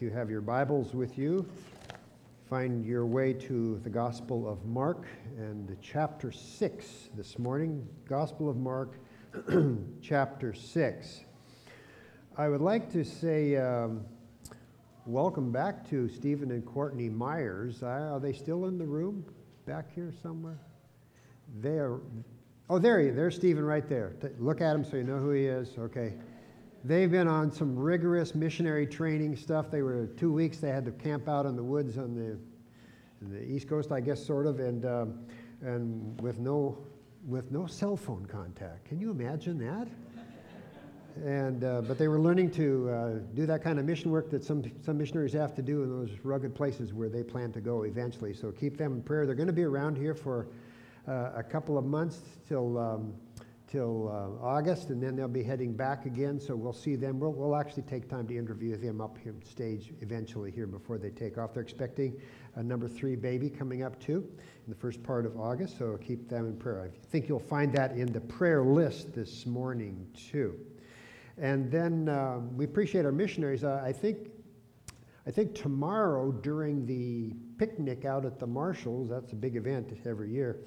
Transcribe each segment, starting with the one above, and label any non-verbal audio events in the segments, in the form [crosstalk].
If you have your Bibles with you, find your way to the Gospel of Mark and chapter 6 this morning. Gospel of Mark, [clears throat] chapter 6. I would like to say um, welcome back to Stephen and Courtney Myers. Uh, are they still in the room back here somewhere? They are. Oh, there he. is. There's Stephen right there. Look at him so you know who he is. Okay. They've been on some rigorous missionary training stuff. They were two weeks. They had to camp out in the woods on the, the East Coast, I guess, sort of, and um, and with no with no cell phone contact. Can you imagine that? And uh, but they were learning to uh, do that kind of mission work that some some missionaries have to do in those rugged places where they plan to go eventually. So keep them in prayer. They're going to be around here for uh, a couple of months till. Um, till uh, August, and then they'll be heading back again. So we'll see them. We'll, we'll actually take time to interview them up here stage eventually here before they take off. They're expecting a number three baby coming up too in the first part of August. So keep them in prayer. I think you'll find that in the prayer list this morning too. And then uh, we appreciate our missionaries. Uh, I think. I think tomorrow during the picnic out at the Marshalls, that's a big event every year,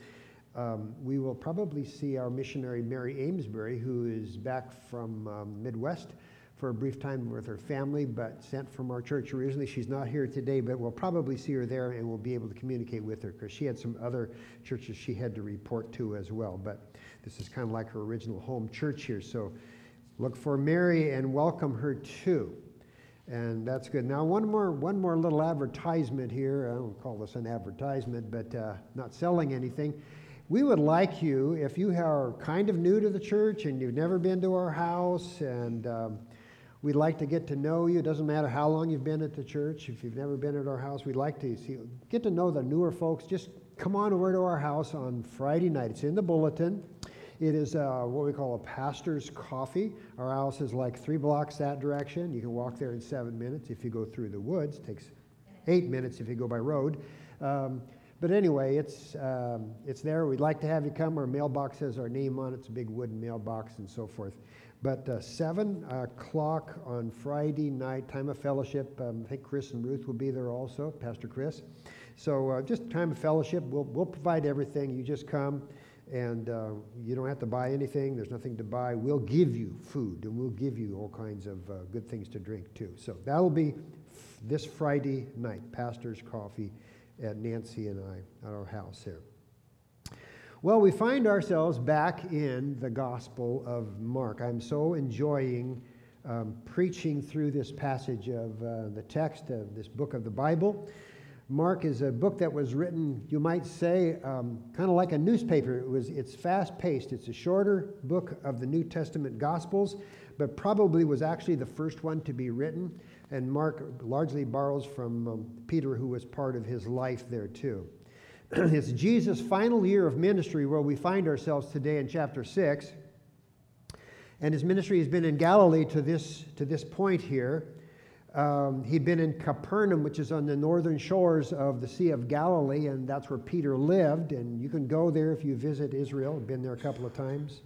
um, we will probably see our missionary Mary Amesbury, who is back from um, Midwest for a brief time with her family, but sent from our church originally. She's not here today, but we'll probably see her there and we'll be able to communicate with her because she had some other churches she had to report to as well. But this is kind of like her original home church here. So look for Mary and welcome her too. And that's good. Now, one more, one more little advertisement here. I don't call this an advertisement, but uh, not selling anything we would like you, if you are kind of new to the church and you've never been to our house, and um, we'd like to get to know you. It doesn't matter how long you've been at the church. If you've never been at our house, we'd like to see, get to know the newer folks. Just come on over to our house on Friday night. It's in the bulletin. It is uh, what we call a pastor's coffee. Our house is like three blocks that direction. You can walk there in seven minutes if you go through the woods. It takes eight minutes if you go by road. Um, but anyway, it's, um, it's there. We'd like to have you come. Our mailbox has our name on it. It's a big wooden mailbox and so forth. But uh, 7 o'clock on Friday night, time of fellowship. Um, I think Chris and Ruth will be there also, Pastor Chris. So uh, just time of fellowship. We'll, we'll provide everything. You just come and uh, you don't have to buy anything. There's nothing to buy. We'll give you food and we'll give you all kinds of uh, good things to drink too. So that'll be f- this Friday night, Pastor's Coffee at Nancy and I at our house here. Well, we find ourselves back in the Gospel of Mark. I'm so enjoying um, preaching through this passage of uh, the text of this book of the Bible. Mark is a book that was written, you might say, um, kind of like a newspaper. It was, it's fast paced. It's a shorter book of the New Testament Gospels, but probably was actually the first one to be written. And Mark largely borrows from um, Peter, who was part of his life there too. [clears throat] it's Jesus' final year of ministry where we find ourselves today in chapter 6. And his ministry has been in Galilee to this, to this point here. Um, he'd been in Capernaum, which is on the northern shores of the Sea of Galilee, and that's where Peter lived. And you can go there if you visit Israel. I've been there a couple of times.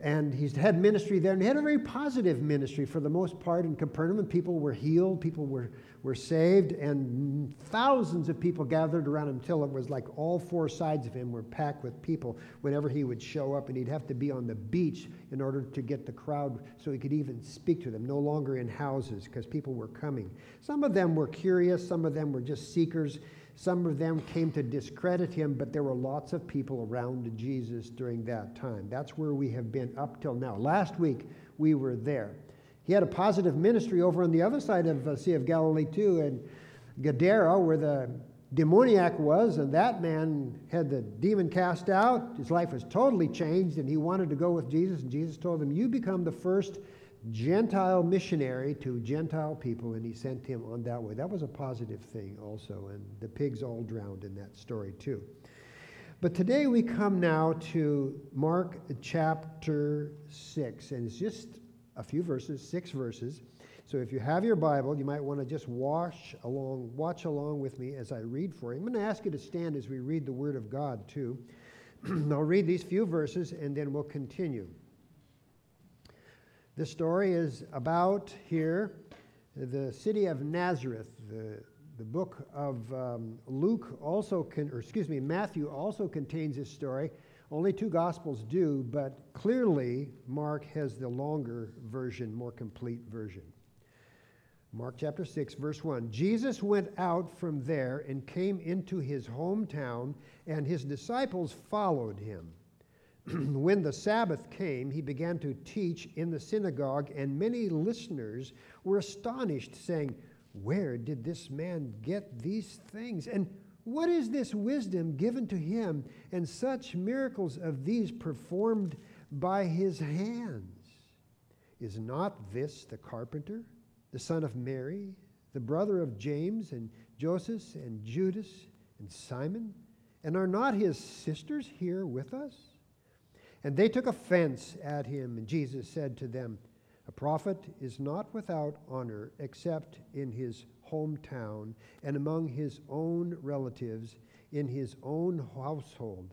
And he's had ministry there, and he had a very positive ministry for the most part in Capernaum. People were healed, people were, were saved, and thousands of people gathered around him till it was like all four sides of him were packed with people whenever he would show up, and he'd have to be on the beach in order to get the crowd so he could even speak to them, no longer in houses because people were coming. Some of them were curious, some of them were just seekers. Some of them came to discredit him, but there were lots of people around Jesus during that time. That's where we have been up till now. Last week, we were there. He had a positive ministry over on the other side of the uh, Sea of Galilee, too, in Gadara, where the demoniac was, and that man had the demon cast out. His life was totally changed, and he wanted to go with Jesus. And Jesus told him, You become the first Gentile missionary to Gentile people, and he sent him on that way. That was a positive thing, also, and the pigs all drowned in that story, too. But today we come now to Mark chapter 6, and it's just a few verses, six verses. So if you have your Bible, you might want to just watch along, watch along with me as I read for you. I'm going to ask you to stand as we read the Word of God, too. [clears throat] I'll read these few verses, and then we'll continue. This story is about here the city of Nazareth. The, the book of um, Luke also, can, or excuse me, Matthew also contains this story. Only two Gospels do, but clearly Mark has the longer version, more complete version. Mark chapter 6, verse 1. Jesus went out from there and came into his hometown, and his disciples followed him. [clears throat] when the Sabbath came, he began to teach in the synagogue, and many listeners were astonished, saying, Where did this man get these things? And what is this wisdom given to him, and such miracles of these performed by his hands? Is not this the carpenter, the son of Mary, the brother of James and Joseph and Judas and Simon? And are not his sisters here with us? And they took offense at him, and Jesus said to them, A prophet is not without honor except in his hometown and among his own relatives, in his own household.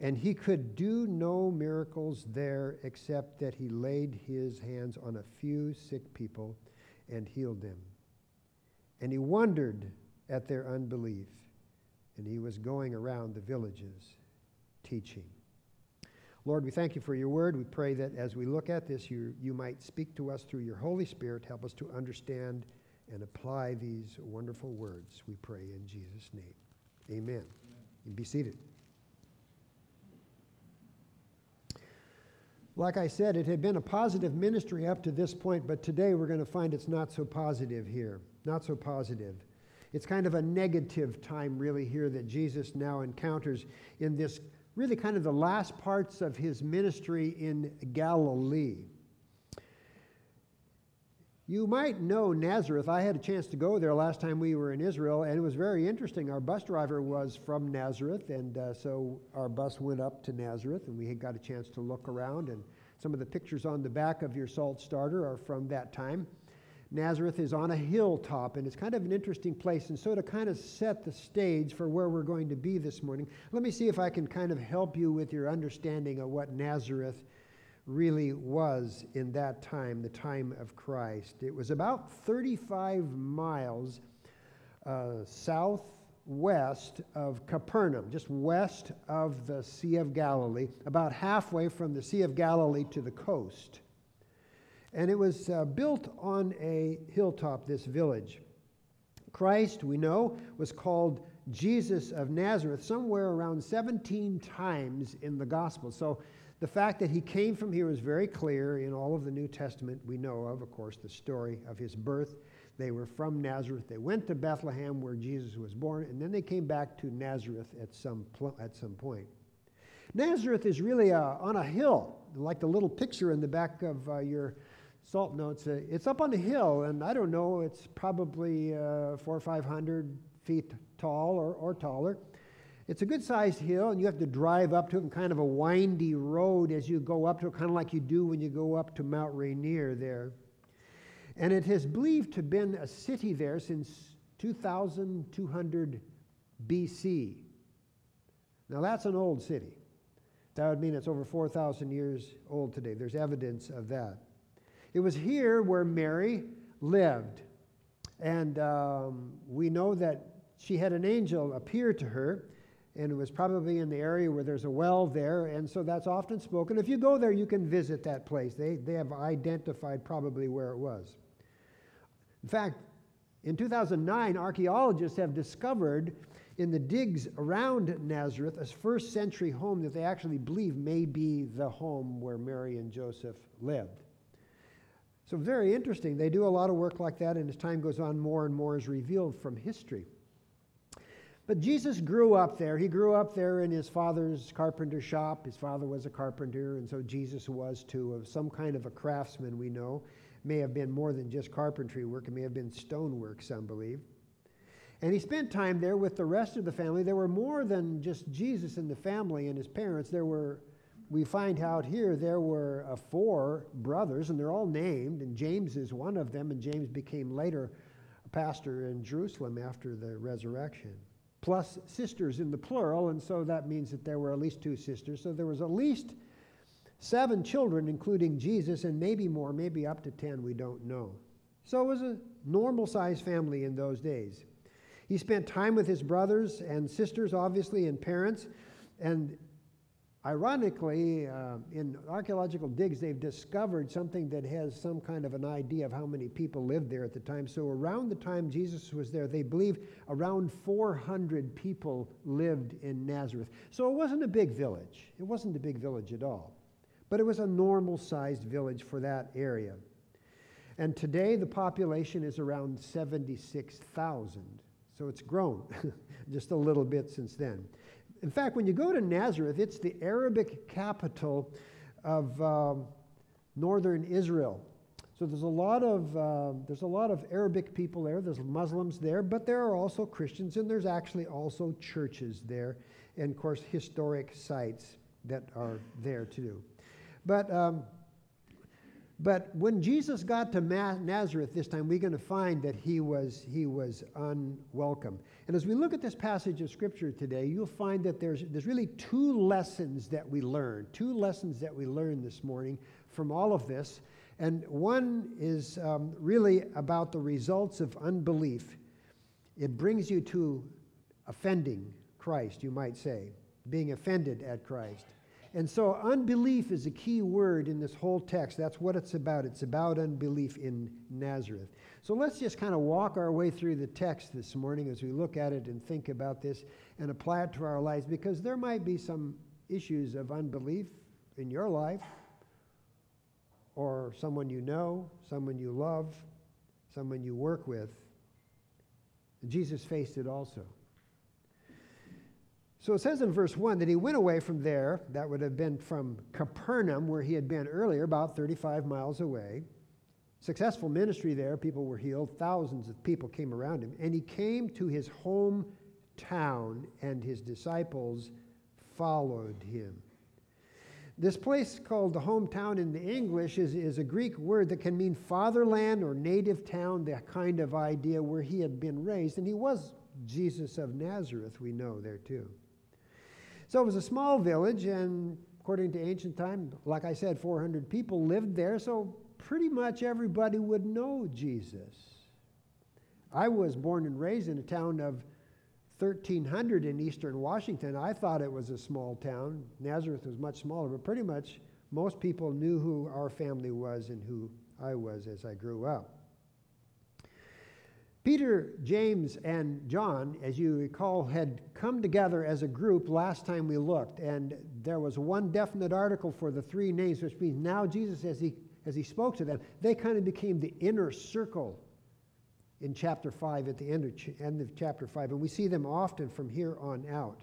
And he could do no miracles there except that he laid his hands on a few sick people and healed them. And he wondered at their unbelief, and he was going around the villages teaching. Lord, we thank you for your word. We pray that as we look at this, you, you might speak to us through your Holy Spirit. Help us to understand and apply these wonderful words, we pray in Jesus' name. Amen. You be seated. Like I said, it had been a positive ministry up to this point, but today we're going to find it's not so positive here. Not so positive. It's kind of a negative time, really, here that Jesus now encounters in this really kind of the last parts of his ministry in Galilee. You might know Nazareth. I had a chance to go there last time we were in Israel, and it was very interesting. Our bus driver was from Nazareth, and uh, so our bus went up to Nazareth, and we had got a chance to look around. And some of the pictures on the back of your salt starter are from that time. Nazareth is on a hilltop, and it's kind of an interesting place. And so, to kind of set the stage for where we're going to be this morning, let me see if I can kind of help you with your understanding of what Nazareth really was in that time, the time of Christ. It was about 35 miles uh, southwest of Capernaum, just west of the Sea of Galilee, about halfway from the Sea of Galilee to the coast. And it was uh, built on a hilltop, this village. Christ, we know, was called Jesus of Nazareth somewhere around 17 times in the gospel. So the fact that he came from here is very clear in all of the New Testament we know of, of course, the story of his birth. They were from Nazareth. They went to Bethlehem where Jesus was born, and then they came back to Nazareth at some, pl- at some point. Nazareth is really uh, on a hill, like the little picture in the back of uh, your salt notes. Uh, it's up on a hill, and I don't know, it's probably uh, four or five hundred feet tall or, or taller. It's a good sized hill, and you have to drive up to it in kind of a windy road as you go up to it, kind of like you do when you go up to Mount Rainier there. And it has believed to have been a city there since 2200 BC. Now, that's an old city. That would mean it's over 4,000 years old today. There's evidence of that. It was here where Mary lived. And um, we know that she had an angel appear to her, and it was probably in the area where there's a well there, and so that's often spoken. If you go there, you can visit that place. They, they have identified probably where it was. In fact, in 2009, archaeologists have discovered in the digs around Nazareth a first century home that they actually believe may be the home where Mary and Joseph lived. So, very interesting. They do a lot of work like that, and as time goes on, more and more is revealed from history. But Jesus grew up there. He grew up there in his father's carpenter shop. His father was a carpenter, and so Jesus was too, of some kind of a craftsman, we know. May have been more than just carpentry work, it may have been stonework, some believe. And he spent time there with the rest of the family. There were more than just Jesus and the family and his parents. There were we find out here there were uh, four brothers, and they're all named, and James is one of them, and James became later a pastor in Jerusalem after the resurrection. Plus sisters in the plural, and so that means that there were at least two sisters. So there was at least seven children, including Jesus, and maybe more, maybe up to ten, we don't know. So it was a normal sized family in those days. He spent time with his brothers and sisters, obviously, and parents. And ironically, uh, in archaeological digs, they've discovered something that has some kind of an idea of how many people lived there at the time. So, around the time Jesus was there, they believe around 400 people lived in Nazareth. So, it wasn't a big village. It wasn't a big village at all. But it was a normal sized village for that area. And today, the population is around 76,000. So it's grown [laughs] just a little bit since then. In fact, when you go to Nazareth, it's the Arabic capital of um, northern Israel. So there's a lot of uh, there's a lot of Arabic people there. There's Muslims there, but there are also Christians, and there's actually also churches there, and of course historic sites that are there too. But um, but when Jesus got to Nazareth this time, we're going to find that he was, he was unwelcome. And as we look at this passage of Scripture today, you'll find that there's, there's really two lessons that we learn, two lessons that we learn this morning from all of this. And one is um, really about the results of unbelief. It brings you to offending Christ, you might say, being offended at Christ. And so, unbelief is a key word in this whole text. That's what it's about. It's about unbelief in Nazareth. So, let's just kind of walk our way through the text this morning as we look at it and think about this and apply it to our lives because there might be some issues of unbelief in your life or someone you know, someone you love, someone you work with. Jesus faced it also. So it says in verse 1 that he went away from there, that would have been from Capernaum, where he had been earlier, about 35 miles away. Successful ministry there, people were healed, thousands of people came around him. And he came to his hometown, and his disciples followed him. This place called the hometown in the English is, is a Greek word that can mean fatherland or native town, that kind of idea where he had been raised. And he was Jesus of Nazareth, we know there too. So it was a small village, and according to ancient time, like I said, 400 people lived there, so pretty much everybody would know Jesus. I was born and raised in a town of 1,300 in eastern Washington. I thought it was a small town. Nazareth was much smaller, but pretty much most people knew who our family was and who I was as I grew up. Peter, James, and John, as you recall, had come together as a group last time we looked, and there was one definite article for the three names, which means now Jesus, as he, as he spoke to them, they kind of became the inner circle in chapter 5, at the end of, ch- end of chapter 5, and we see them often from here on out.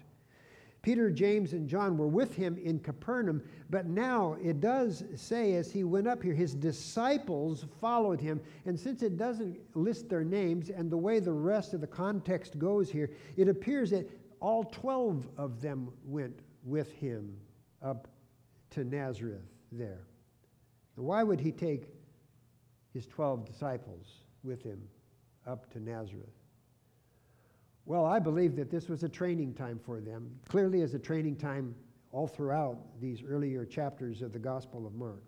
Peter, James, and John were with him in Capernaum, but now it does say as he went up here, his disciples followed him. And since it doesn't list their names and the way the rest of the context goes here, it appears that all 12 of them went with him up to Nazareth there. why would he take his 12 disciples with him up to Nazareth? Well, I believe that this was a training time for them, clearly as a training time all throughout these earlier chapters of the Gospel of Mark.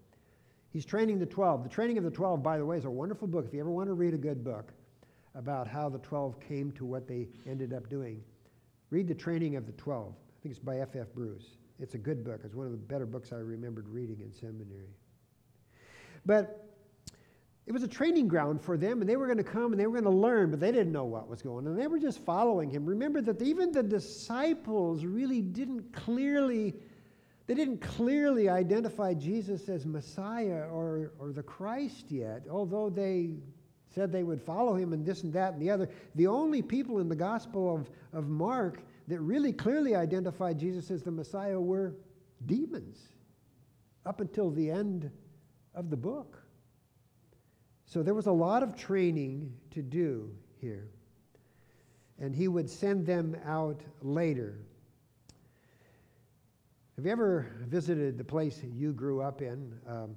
He's training the 12. The Training of the 12, by the way, is a wonderful book. If you ever want to read a good book about how the 12 came to what they ended up doing, read The Training of the 12. I think it's by F. F. Bruce. It's a good book. It's one of the better books I remembered reading in seminary. But it was a training ground for them, and they were going to come and they were going to learn, but they didn't know what was going on. They were just following him. Remember that even the disciples really didn't clearly, they didn't clearly identify Jesus as Messiah or, or the Christ yet, although they said they would follow him and this and that and the other. The only people in the Gospel of, of Mark that really clearly identified Jesus as the Messiah were demons up until the end of the book. So there was a lot of training to do here. And he would send them out later. Have you ever visited the place you grew up in? Um,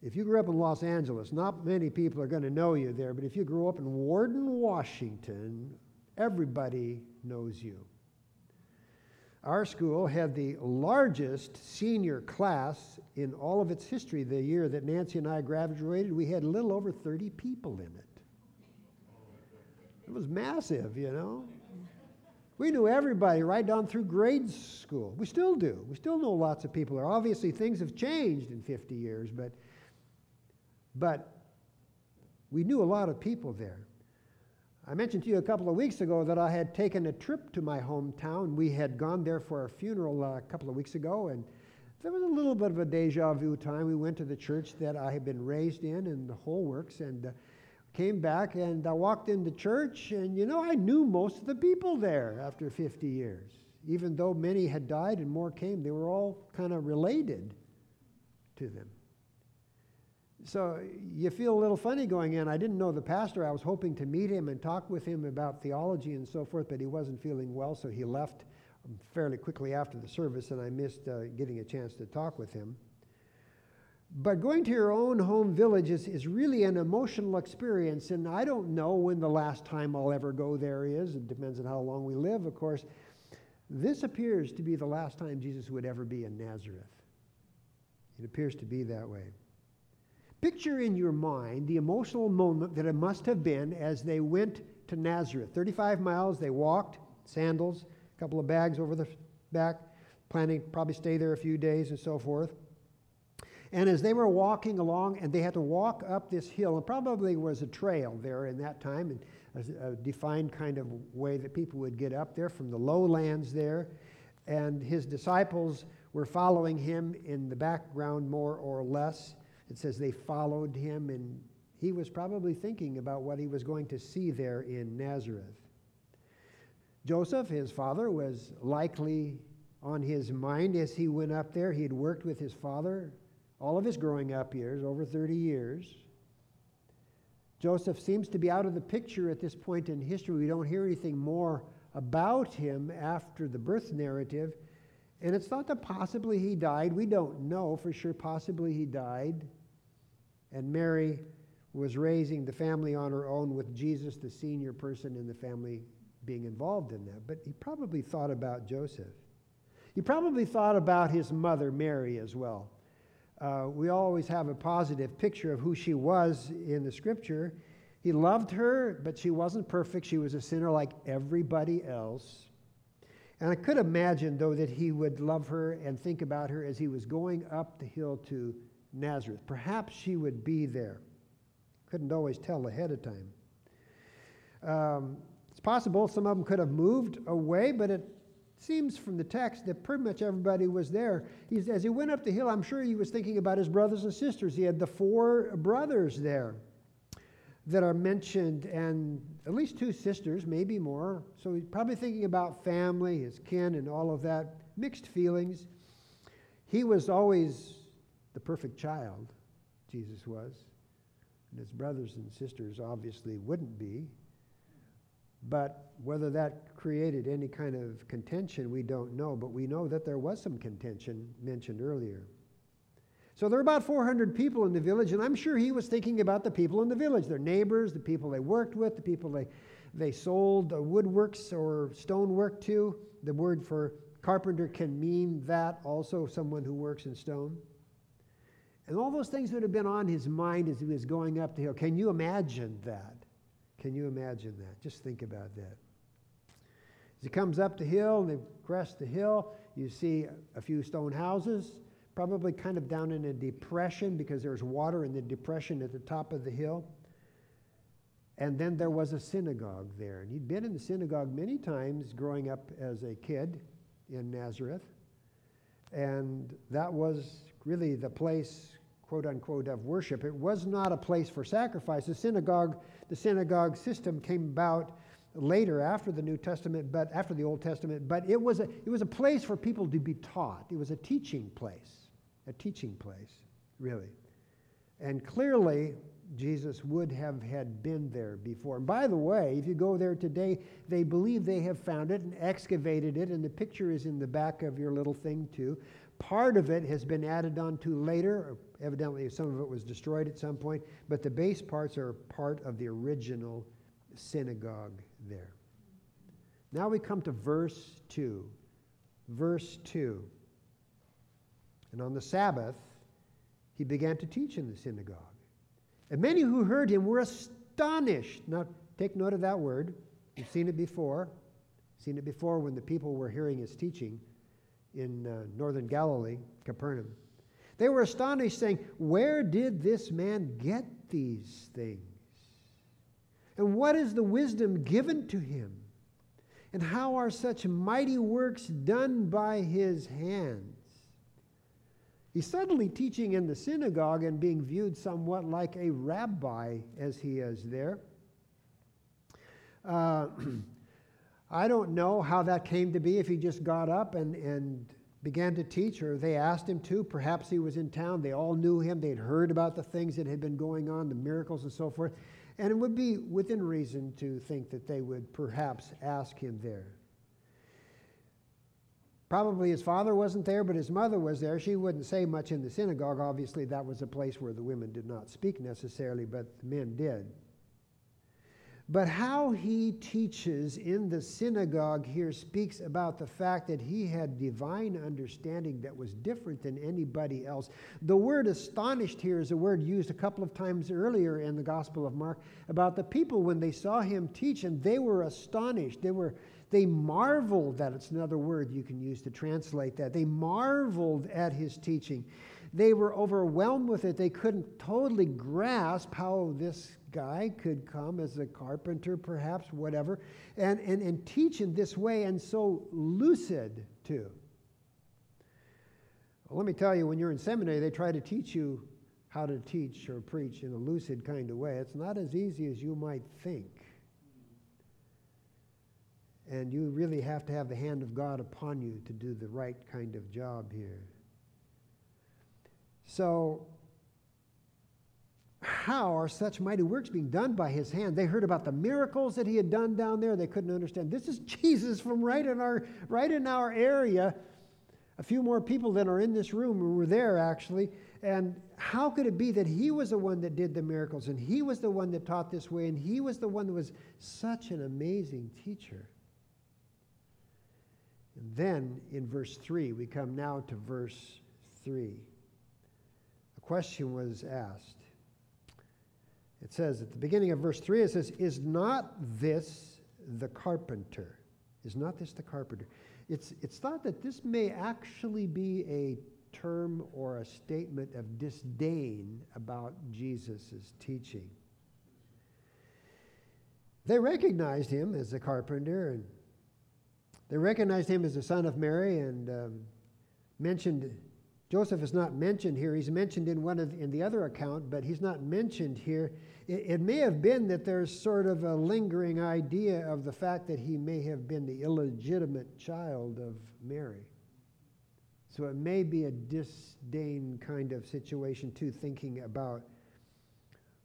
if you grew up in Los Angeles, not many people are going to know you there, but if you grew up in Warden, Washington, everybody knows you. Our school had the largest senior class in all of its history the year that Nancy and I graduated. We had a little over 30 people in it. It was massive, you know. We knew everybody right down through grade school. We still do. We still know lots of people there. Obviously, things have changed in 50 years, but, but we knew a lot of people there. I mentioned to you a couple of weeks ago that I had taken a trip to my hometown. We had gone there for a funeral uh, a couple of weeks ago, and there was a little bit of a deja vu time. We went to the church that I had been raised in, and the whole works, and uh, came back and I walked into church, and you know, I knew most of the people there after 50 years. Even though many had died and more came, they were all kind of related to them. So you feel a little funny going in. I didn't know the pastor. I was hoping to meet him and talk with him about theology and so forth, but he wasn't feeling well, so he left fairly quickly after the service, and I missed uh, getting a chance to talk with him. But going to your own home village is, is really an emotional experience, and I don't know when the last time I'll ever go there is. It depends on how long we live, of course. This appears to be the last time Jesus would ever be in Nazareth. It appears to be that way. Picture in your mind the emotional moment that it must have been as they went to Nazareth. 35 miles, they walked, sandals, a couple of bags over the back, planning to probably stay there a few days and so forth. And as they were walking along, and they had to walk up this hill, and probably was a trail there in that time, and a, a defined kind of way that people would get up there from the lowlands there. And his disciples were following him in the background more or less. It says they followed him, and he was probably thinking about what he was going to see there in Nazareth. Joseph, his father, was likely on his mind as he went up there. He had worked with his father all of his growing up years, over 30 years. Joseph seems to be out of the picture at this point in history. We don't hear anything more about him after the birth narrative. And it's thought that possibly he died. We don't know for sure. Possibly he died. And Mary was raising the family on her own with Jesus, the senior person in the family, being involved in that. But he probably thought about Joseph. He probably thought about his mother, Mary, as well uh, we always have a positive picture of who she was in the scripture. He loved her, but she wasn't perfect. She was a sinner like everybody else. And I could imagine, though, that he would love her and think about her as he was going up the hill to Nazareth. Perhaps she would be there. Couldn't always tell ahead of time. Um, it's possible some of them could have moved away, but it seems from the text that pretty much everybody was there. He's, as he went up the hill, I'm sure he was thinking about his brothers and sisters. He had the four brothers there that are mentioned, and at least two sisters, maybe more. So he's probably thinking about family, his kin, and all of that. Mixed feelings. He was always the perfect child, Jesus was. And his brothers and sisters obviously wouldn't be. But whether that created any kind of contention, we don't know. But we know that there was some contention mentioned earlier. So there were about 400 people in the village, and I'm sure he was thinking about the people in the village, their neighbors, the people they worked with, the people they, they sold woodworks or stonework to. The word for carpenter can mean that also, someone who works in stone. And all those things would have been on his mind as he was going up the hill. Can you imagine that? Can you imagine that? Just think about that. As he comes up the hill and they crest the hill, you see a few stone houses, probably kind of down in a depression because there's water in the depression at the top of the hill. And then there was a synagogue there. And he'd been in the synagogue many times growing up as a kid in Nazareth. And that was really the place quote unquote, of worship. It was not a place for sacrifice. The synagogue, the synagogue system came about later after the New Testament, but after the Old Testament, but it was a, it was a place for people to be taught. It was a teaching place, a teaching place, really. And clearly, Jesus would have had been there before. And by the way, if you go there today, they believe they have found it and excavated it, and the picture is in the back of your little thing too. Part of it has been added on to later. Evidently, some of it was destroyed at some point, but the base parts are part of the original synagogue there. Now we come to verse 2. Verse 2. And on the Sabbath, he began to teach in the synagogue. And many who heard him were astonished. Now, take note of that word You've seen it before. Seen it before when the people were hearing his teaching in uh, northern Galilee, Capernaum. They were astonished, saying, Where did this man get these things? And what is the wisdom given to him? And how are such mighty works done by his hands? He's suddenly teaching in the synagogue and being viewed somewhat like a rabbi as he is there. Uh, [clears throat] I don't know how that came to be, if he just got up and, and began to teach, or they asked him to. Perhaps he was in town. They all knew him. They'd heard about the things that had been going on, the miracles and so forth. And it would be within reason to think that they would perhaps ask him there. Probably his father wasn't there, but his mother was there. She wouldn't say much in the synagogue. Obviously, that was a place where the women did not speak necessarily, but the men did. But how he teaches in the synagogue here speaks about the fact that he had divine understanding that was different than anybody else. The word astonished here is a word used a couple of times earlier in the Gospel of Mark about the people when they saw him teach and they were astonished. They were they marveled that it's another word you can use to translate that. They marveled at his teaching. They were overwhelmed with it. They couldn't totally grasp how this guy could come as a carpenter, perhaps, whatever, and, and, and teach in this way and so lucid too. Well, let me tell you, when you're in seminary, they try to teach you how to teach or preach in a lucid kind of way. It's not as easy as you might think. And you really have to have the hand of God upon you to do the right kind of job here. So, how are such mighty works being done by his hand? They heard about the miracles that he had done down there. They couldn't understand. This is [laughs] Jesus from right in our right in our area. A few more people than are in this room were there actually. And how could it be that he was the one that did the miracles and he was the one that taught this way and he was the one that was such an amazing teacher? And then in verse 3, we come now to verse 3. A question was asked it says at the beginning of verse 3, it says, Is not this the carpenter? Is not this the carpenter? It's, it's thought that this may actually be a term or a statement of disdain about Jesus' teaching. They recognized him as a carpenter, and they recognized him as the son of Mary, and um, mentioned Joseph is not mentioned here. He's mentioned in one of in the other account, but he's not mentioned here. It, it, may have been that there's sort of a lingering idea of the fact that he may have been the illegitimate child of Mary. So it may be a disdain kind of situation too, thinking about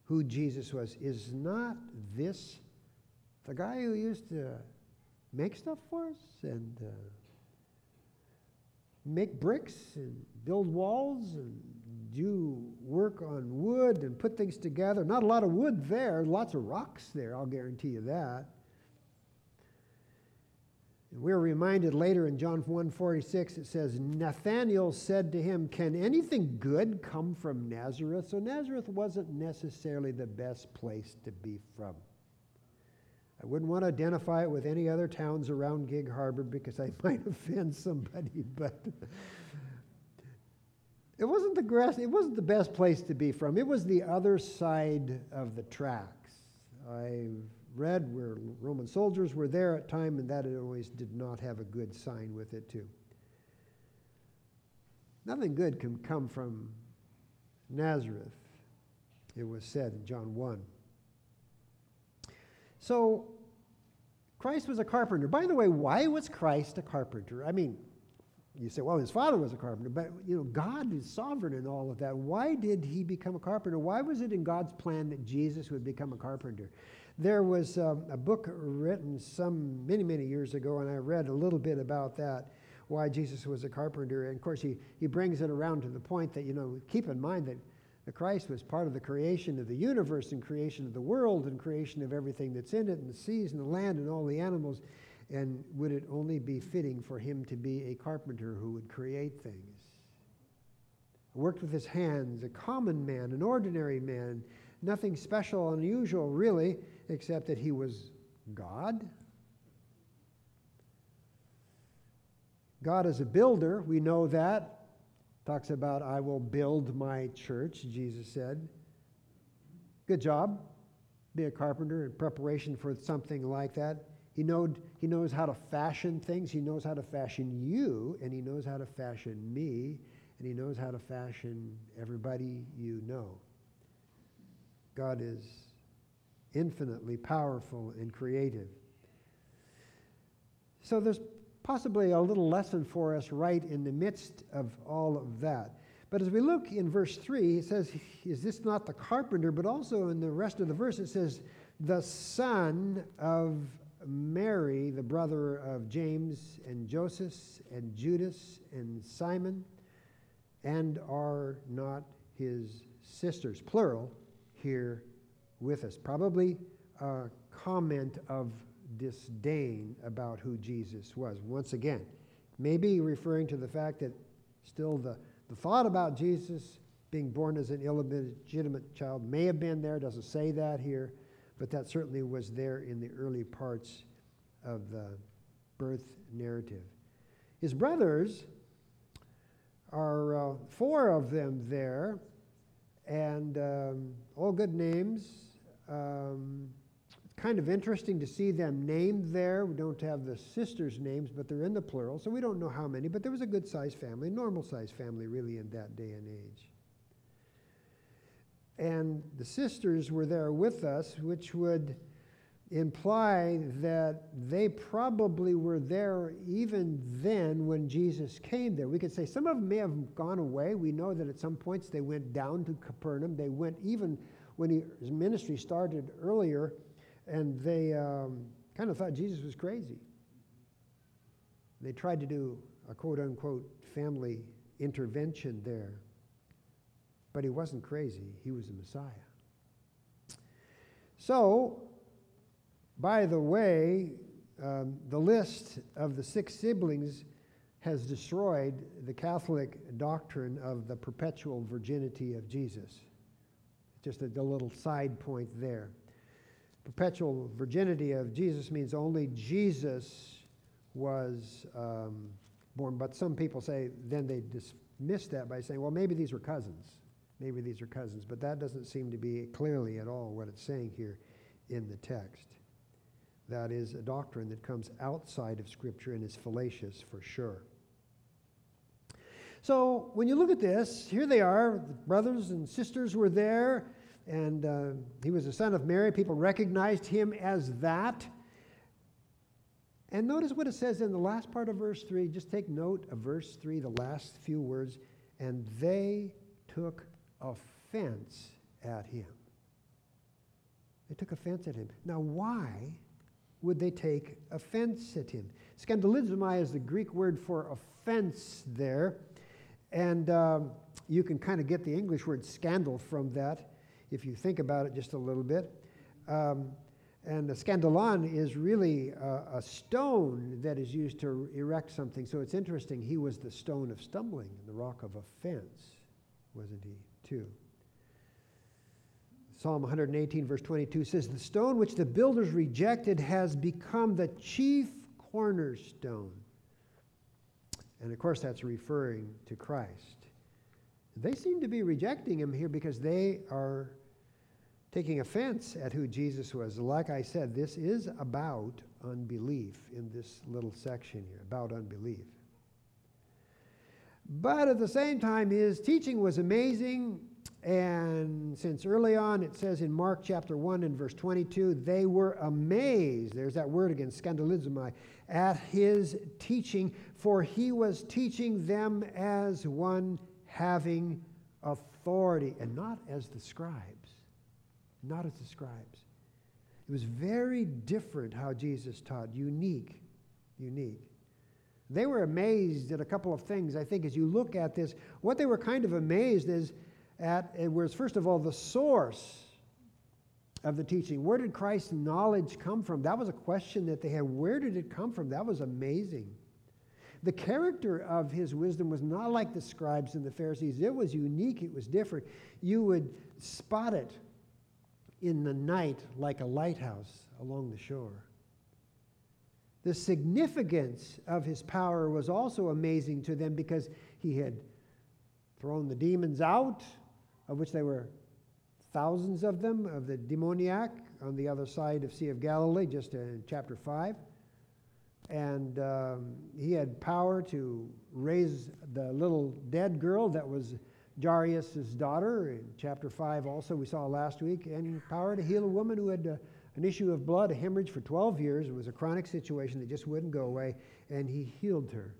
who Jesus was. Is not this the guy who used to make stuff for us and uh, make bricks and build walls and do work on wood and put things together. Not a lot of wood there, lots of rocks there, I'll guarantee you that. And we're reminded later in John 1:46 it says Nathanael said to him, "Can anything good come from Nazareth?" So Nazareth wasn't necessarily the best place to be from. I wouldn't want to identify it with any other towns around Gig Harbor because I [laughs] might offend somebody, but it wasn't the grass, it wasn't the best place to be from. It was the other side of the tracks. I read where Roman soldiers were there at time, and that it always did not have a good sign with it too. Nothing good can come from Nazareth, it was said in John 1. So, Christ was a carpenter. By the way, why was Christ a carpenter? I mean, you say, well, his father was a carpenter, but you know, God is sovereign in all of that. Why did he become a carpenter? Why was it in God's plan that Jesus would become a carpenter? There was um, a book written some many, many years ago, and I read a little bit about that, why Jesus was a carpenter. And of course, he, he brings it around to the point that, you know, keep in mind that the Christ was part of the creation of the universe and creation of the world and creation of everything that's in it and the seas and the land and all the animals. And would it only be fitting for him to be a carpenter who would create things? Worked with his hands, a common man, an ordinary man, nothing special, unusual really, except that he was God. God is a builder, we know that. Talks about, I will build my church, Jesus said. Good job. Be a carpenter in preparation for something like that. He, knowed, he knows how to fashion things. He knows how to fashion you, and he knows how to fashion me, and he knows how to fashion everybody you know. God is infinitely powerful and creative. So there's possibly a little lesson for us right in the midst of all of that. But as we look in verse 3, it says, Is this not the carpenter? But also in the rest of the verse, it says, The son of Mary, the brother of James and Joseph and Judas and Simon, and are not his sisters, plural, here with us. Probably a comment of disdain about who Jesus was. Once again, maybe referring to the fact that still the, the thought about Jesus being born as an illegitimate child may have been there, doesn't say that here, but that certainly was there in the early parts of the birth narrative. His brothers are uh, four of them there, and um, all good names. Um, kind of interesting to see them named there. We don't have the sisters' names, but they're in the plural, so we don't know how many, but there was a good sized family, normal sized family, really, in that day and age. And the sisters were there with us, which would imply that they probably were there even then when Jesus came there. We could say some of them may have gone away. We know that at some points they went down to Capernaum. They went even when he, his ministry started earlier and they um, kind of thought Jesus was crazy. They tried to do a quote unquote family intervention there. But he wasn't crazy, he was the Messiah. So, by the way, um, the list of the six siblings has destroyed the Catholic doctrine of the perpetual virginity of Jesus. Just a, a little side point there perpetual virginity of Jesus means only Jesus was um, born. But some people say, then they dismiss that by saying, well, maybe these were cousins. Maybe these are cousins. But that doesn't seem to be clearly at all what it's saying here in the text. That is a doctrine that comes outside of Scripture and is fallacious for sure. So when you look at this, here they are, the brothers and sisters were there and uh, he was the son of Mary. People recognized him as that. And notice what it says in the last part of verse 3. Just take note of verse 3, the last few words. And they took offense at him. They took offense at him. Now, why would they take offense at him? Scandalizomai is the Greek word for offense there. And um, you can kind of get the English word scandal from that if you think about it just a little bit. Um, and the scandalon is really a, a, stone that is used to erect something. So it's interesting. He was the stone of stumbling and the rock of offense, wasn't he, too? Psalm 118, verse 22 says, The stone which the builders rejected has become the chief cornerstone. And of course, that's referring to Christ. They seem to be rejecting him here because they are taking offense at who Jesus was. Like I said, this is about unbelief in this little section here, about unbelief. But at the same time, his teaching was amazing. And since early on, it says in Mark chapter 1 and verse 22, they were amazed, there's that word again, scandalizomai, at his teaching, for he was teaching them as one having authority and not as the scribes not as the scribes. It was very different how Jesus taught, unique, unique. They were amazed at a couple of things, I think, as you look at this. What they were kind of amazed is at was, first of all, the source of the teaching. Where did Christ's knowledge come from? That was a question that they had. Where did it come from? That was amazing. The character of his wisdom was not like the scribes and the Pharisees. It was unique, it was different. You would spot it in the night like a lighthouse along the shore. The significance of his power was also amazing to them because he had thrown the demons out, of which there were thousands of them, of the demoniac on the other side of Sea of Galilee, just in chapter 5. And um, he had power to raise the little dead girl that was Jairus' daughter in chapter 5 also we saw last week, and power to heal a woman who had uh, an issue of blood, a hemorrhage for 12 years. It was a chronic situation that just wouldn't go away, and he healed her.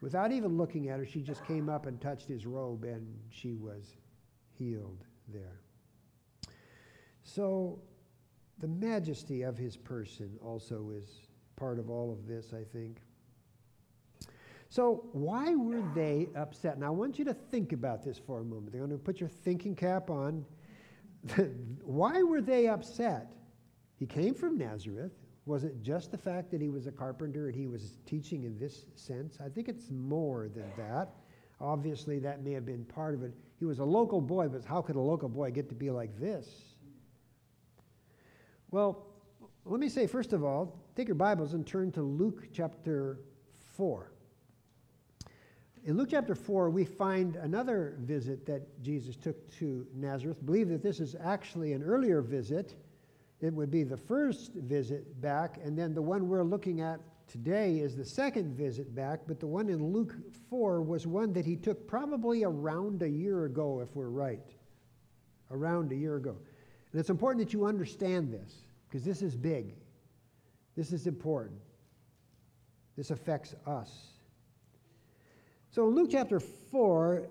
Without even looking at her, she just came up and touched his robe, and she was healed there. So, the majesty of his person also is part of all of this, I think. So, why were they upset? Now, I want you to think about this for a moment. They're going to put your thinking cap on. [laughs] why were they upset? He came from Nazareth. Was it just the fact that he was a carpenter and he was teaching in this sense? I think it's more than that. Obviously, that may have been part of it. He was a local boy, but how could a local boy get to be like this? Well, let me say, first of all, take your Bibles and turn to Luke chapter 4. In Luke chapter 4, we find another visit that Jesus took to Nazareth. Believe that this is actually an earlier visit. It would be the first visit back, and then the one we're looking at today is the second visit back, but the one in Luke 4 was one that he took probably around a year ago, if we're right. Around a year ago. And it's important that you understand this, because this is big. This is important. This affects us. So in Luke chapter 4,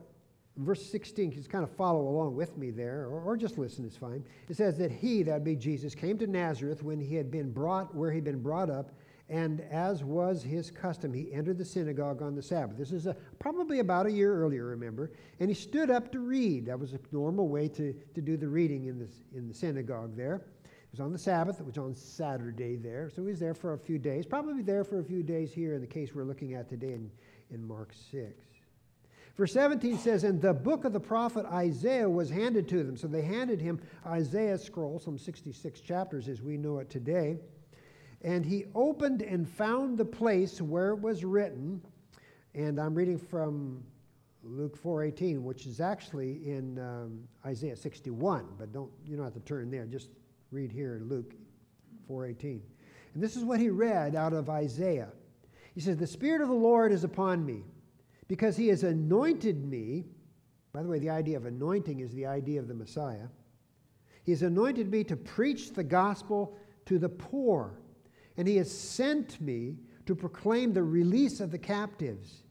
verse 16, just kind of follow along with me there, or, or just listen is fine. It says that he, that would be Jesus, came to Nazareth when he had been brought, where he'd been brought up, and as was his custom, he entered the synagogue on the Sabbath. This is a, probably about a year earlier, remember. And he stood up to read. That was a normal way to, to do the reading in, this, in the synagogue there. It was on the Sabbath, it was on Saturday there. So he was there for a few days, probably there for a few days here in the case we're looking at today in, in Mark 6. Verse 17 says, And the book of the prophet Isaiah was handed to them. So they handed him Isaiah's scroll, some 66 chapters as we know it today. And he opened and found the place where it was written, and I'm reading from Luke 4:18, which is actually in um, Isaiah 61, but don't you don't have to turn there. Just read here in Luke 4:18. And this is what he read out of Isaiah. He says, "The spirit of the Lord is upon me, because he has anointed me." By the way, the idea of anointing is the idea of the Messiah. He has anointed me to preach the gospel to the poor and he has sent me to proclaim the release of the captives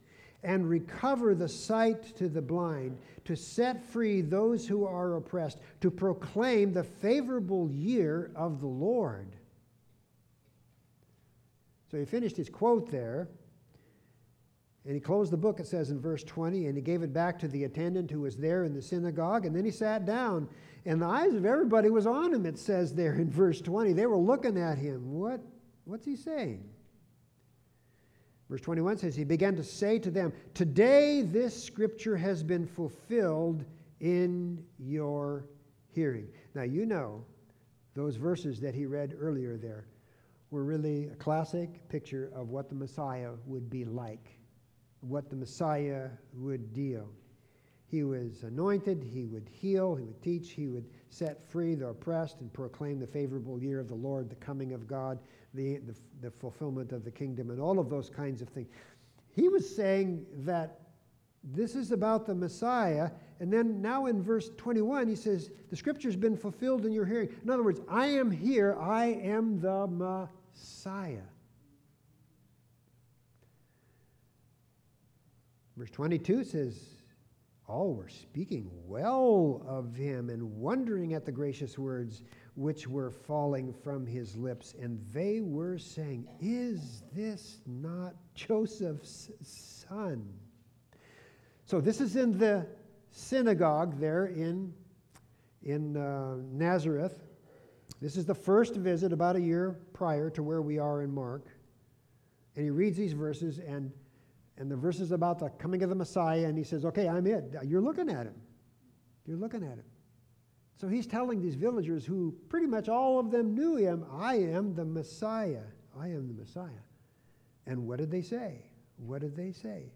and recover the sight to the blind, to set free those who are oppressed, to proclaim the favorable year of the Lord. So he finished his quote there, and he closed the book, it says in verse 20, and he gave it back to the attendant who was there in the synagogue, and then he sat down, and the eyes of everybody was on him, it says there in verse 20. They were looking at him. What What's he saying? Verse 21 says, He began to say to them, Today this scripture has been fulfilled in your hearing. Now, you know, those verses that he read earlier there were really a classic picture of what the Messiah would be like, what the Messiah would deal. He was anointed, he would heal, he would teach, he would set free the oppressed and proclaim the favorable year of the Lord, the coming of God the, the, the fulfillment of the kingdom, and all of those kinds of things. He was saying that this is about the Messiah. And then now in verse 21, he says, The scripture's been fulfilled in your hearing. In other words, I am here. I am the Messiah. Verse 22 says, All were speaking well of him and wondering at the gracious words which were falling from his lips, and they were saying, Is this not Joseph's son? So this is in the synagogue there in, in uh, Nazareth. This is the first visit about a year prior to where we are in Mark. And he reads these verses, and, and the verses about the coming of the Messiah, and he says, Okay, I'm it. You're looking at him. You're looking at him. So he's telling these villagers who pretty much all of them knew him, I am the Messiah. I am the Messiah. And what did they say? What did they say?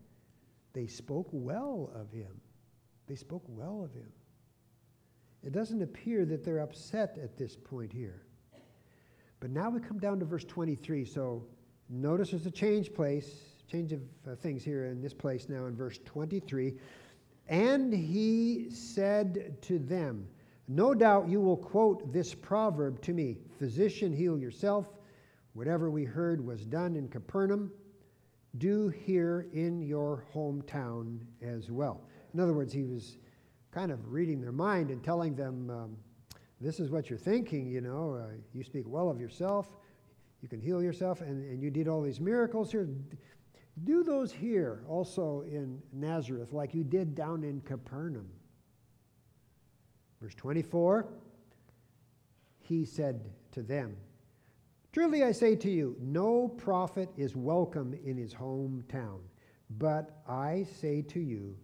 They spoke well of him. They spoke well of him. It doesn't appear that they're upset at this point here. But now we come down to verse 23. So notice there's a change place, change of uh, things here in this place now in verse 23. And he said to them, No doubt you will quote this proverb to me Physician, heal yourself. Whatever we heard was done in Capernaum, do here in your hometown as well. In other words, he was kind of reading their mind and telling them, um, This is what you're thinking, you know. Uh, you speak well of yourself, you can heal yourself, and, and you did all these miracles here. Do those here also in Nazareth, like you did down in Capernaum. Verse 24 He said to them, Truly I say to you, no prophet is welcome in his hometown. But I say to you,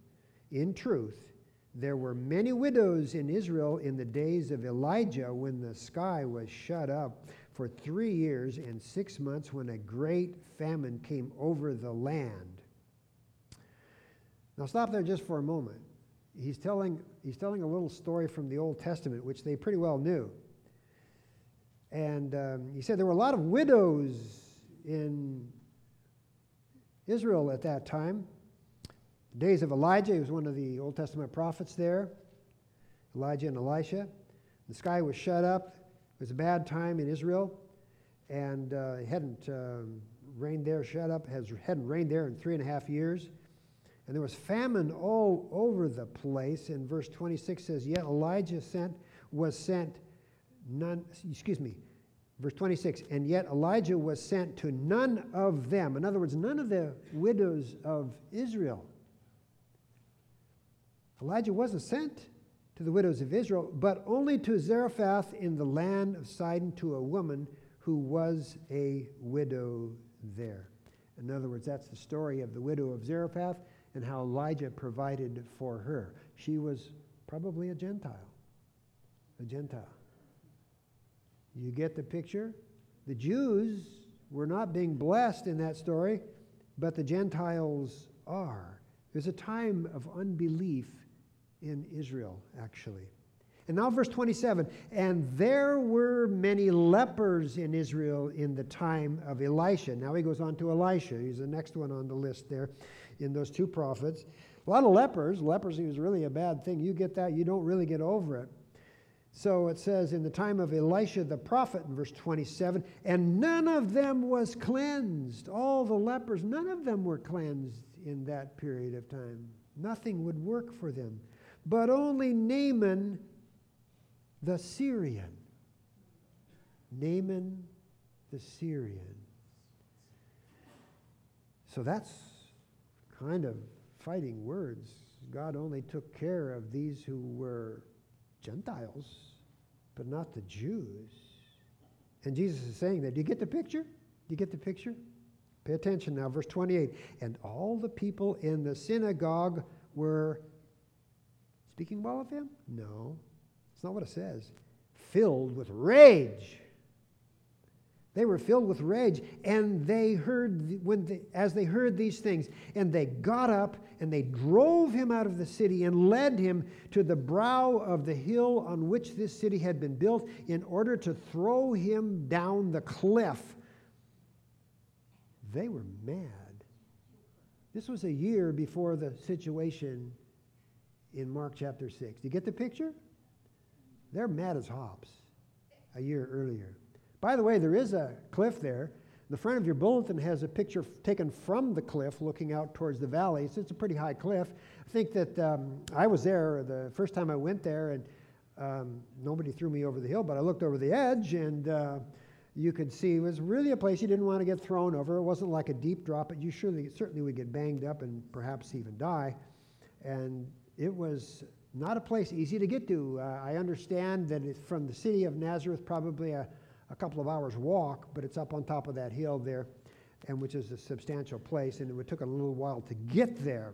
in truth, there were many widows in Israel in the days of Elijah when the sky was shut up for three years and six months when a great famine came over the land. Now, stop there just for a moment. He's telling, he's telling a little story from the Old Testament, which they pretty well knew. And um, he said there were a lot of widows in Israel at that time. The days of Elijah, he was one of the Old Testament prophets there. Elijah and Elisha. The sky was shut up. It was a bad time in Israel, and uh, it hadn't um, rained there, shut up, has, hadn't rained there in three and a half years. And there was famine all over the place. And verse 26 says, Yet Elijah sent, was sent none, excuse me, verse 26, and yet Elijah was sent to none of them. In other words, none of the widows of Israel. Elijah wasn't sent to the widows of Israel, but only to Zarephath in the land of Sidon to a woman who was a widow there. In other words, that's the story of the widow of Zarephath and how Elijah provided for her. She was probably a Gentile. A Gentile. You get the picture? The Jews were not being blessed in that story, but the Gentiles are. There's a time of unbelief in Israel, actually. And now, verse 27 And there were many lepers in Israel in the time of Elisha. Now he goes on to Elisha. He's the next one on the list there in those two prophets. A lot of lepers. Leprosy was really a bad thing. You get that, you don't really get over it. So it says, in the time of Elisha the prophet, in verse 27, and none of them was cleansed. All the lepers, none of them were cleansed in that period of time. Nothing would work for them. But only Naaman the Syrian. Naaman the Syrian. So that's kind of fighting words. God only took care of these who were Gentiles, but not the Jews. And Jesus is saying that. Do you get the picture? Do you get the picture? Pay attention now, verse 28. And all the people in the synagogue were speaking well of him? No. It's not what it says. Filled with rage. They were filled with rage, and they heard when they, as they heard these things, and they got up and they drove him out of the city and led him to the brow of the hill on which this city had been built, in order to throw him down the cliff. They were mad. This was a year before the situation in Mark chapter 6. Do you get the picture? They're mad as hops a year earlier. By the way, there is a cliff there. The front of your bulletin has a picture taken from the cliff looking out towards the valley. So it's a pretty high cliff. I think that um, I was there the first time I went there, and um, nobody threw me over the hill, but I looked over the edge, and uh, you could see it was really a place you didn't want to get thrown over. It wasn't like a deep drop, but you surely, certainly would get banged up and perhaps even die. And it was not a place easy to get to. Uh, I understand that it's from the city of Nazareth, probably a, a couple of hours walk, but it's up on top of that hill there, and which is a substantial place, and it took a little while to get there.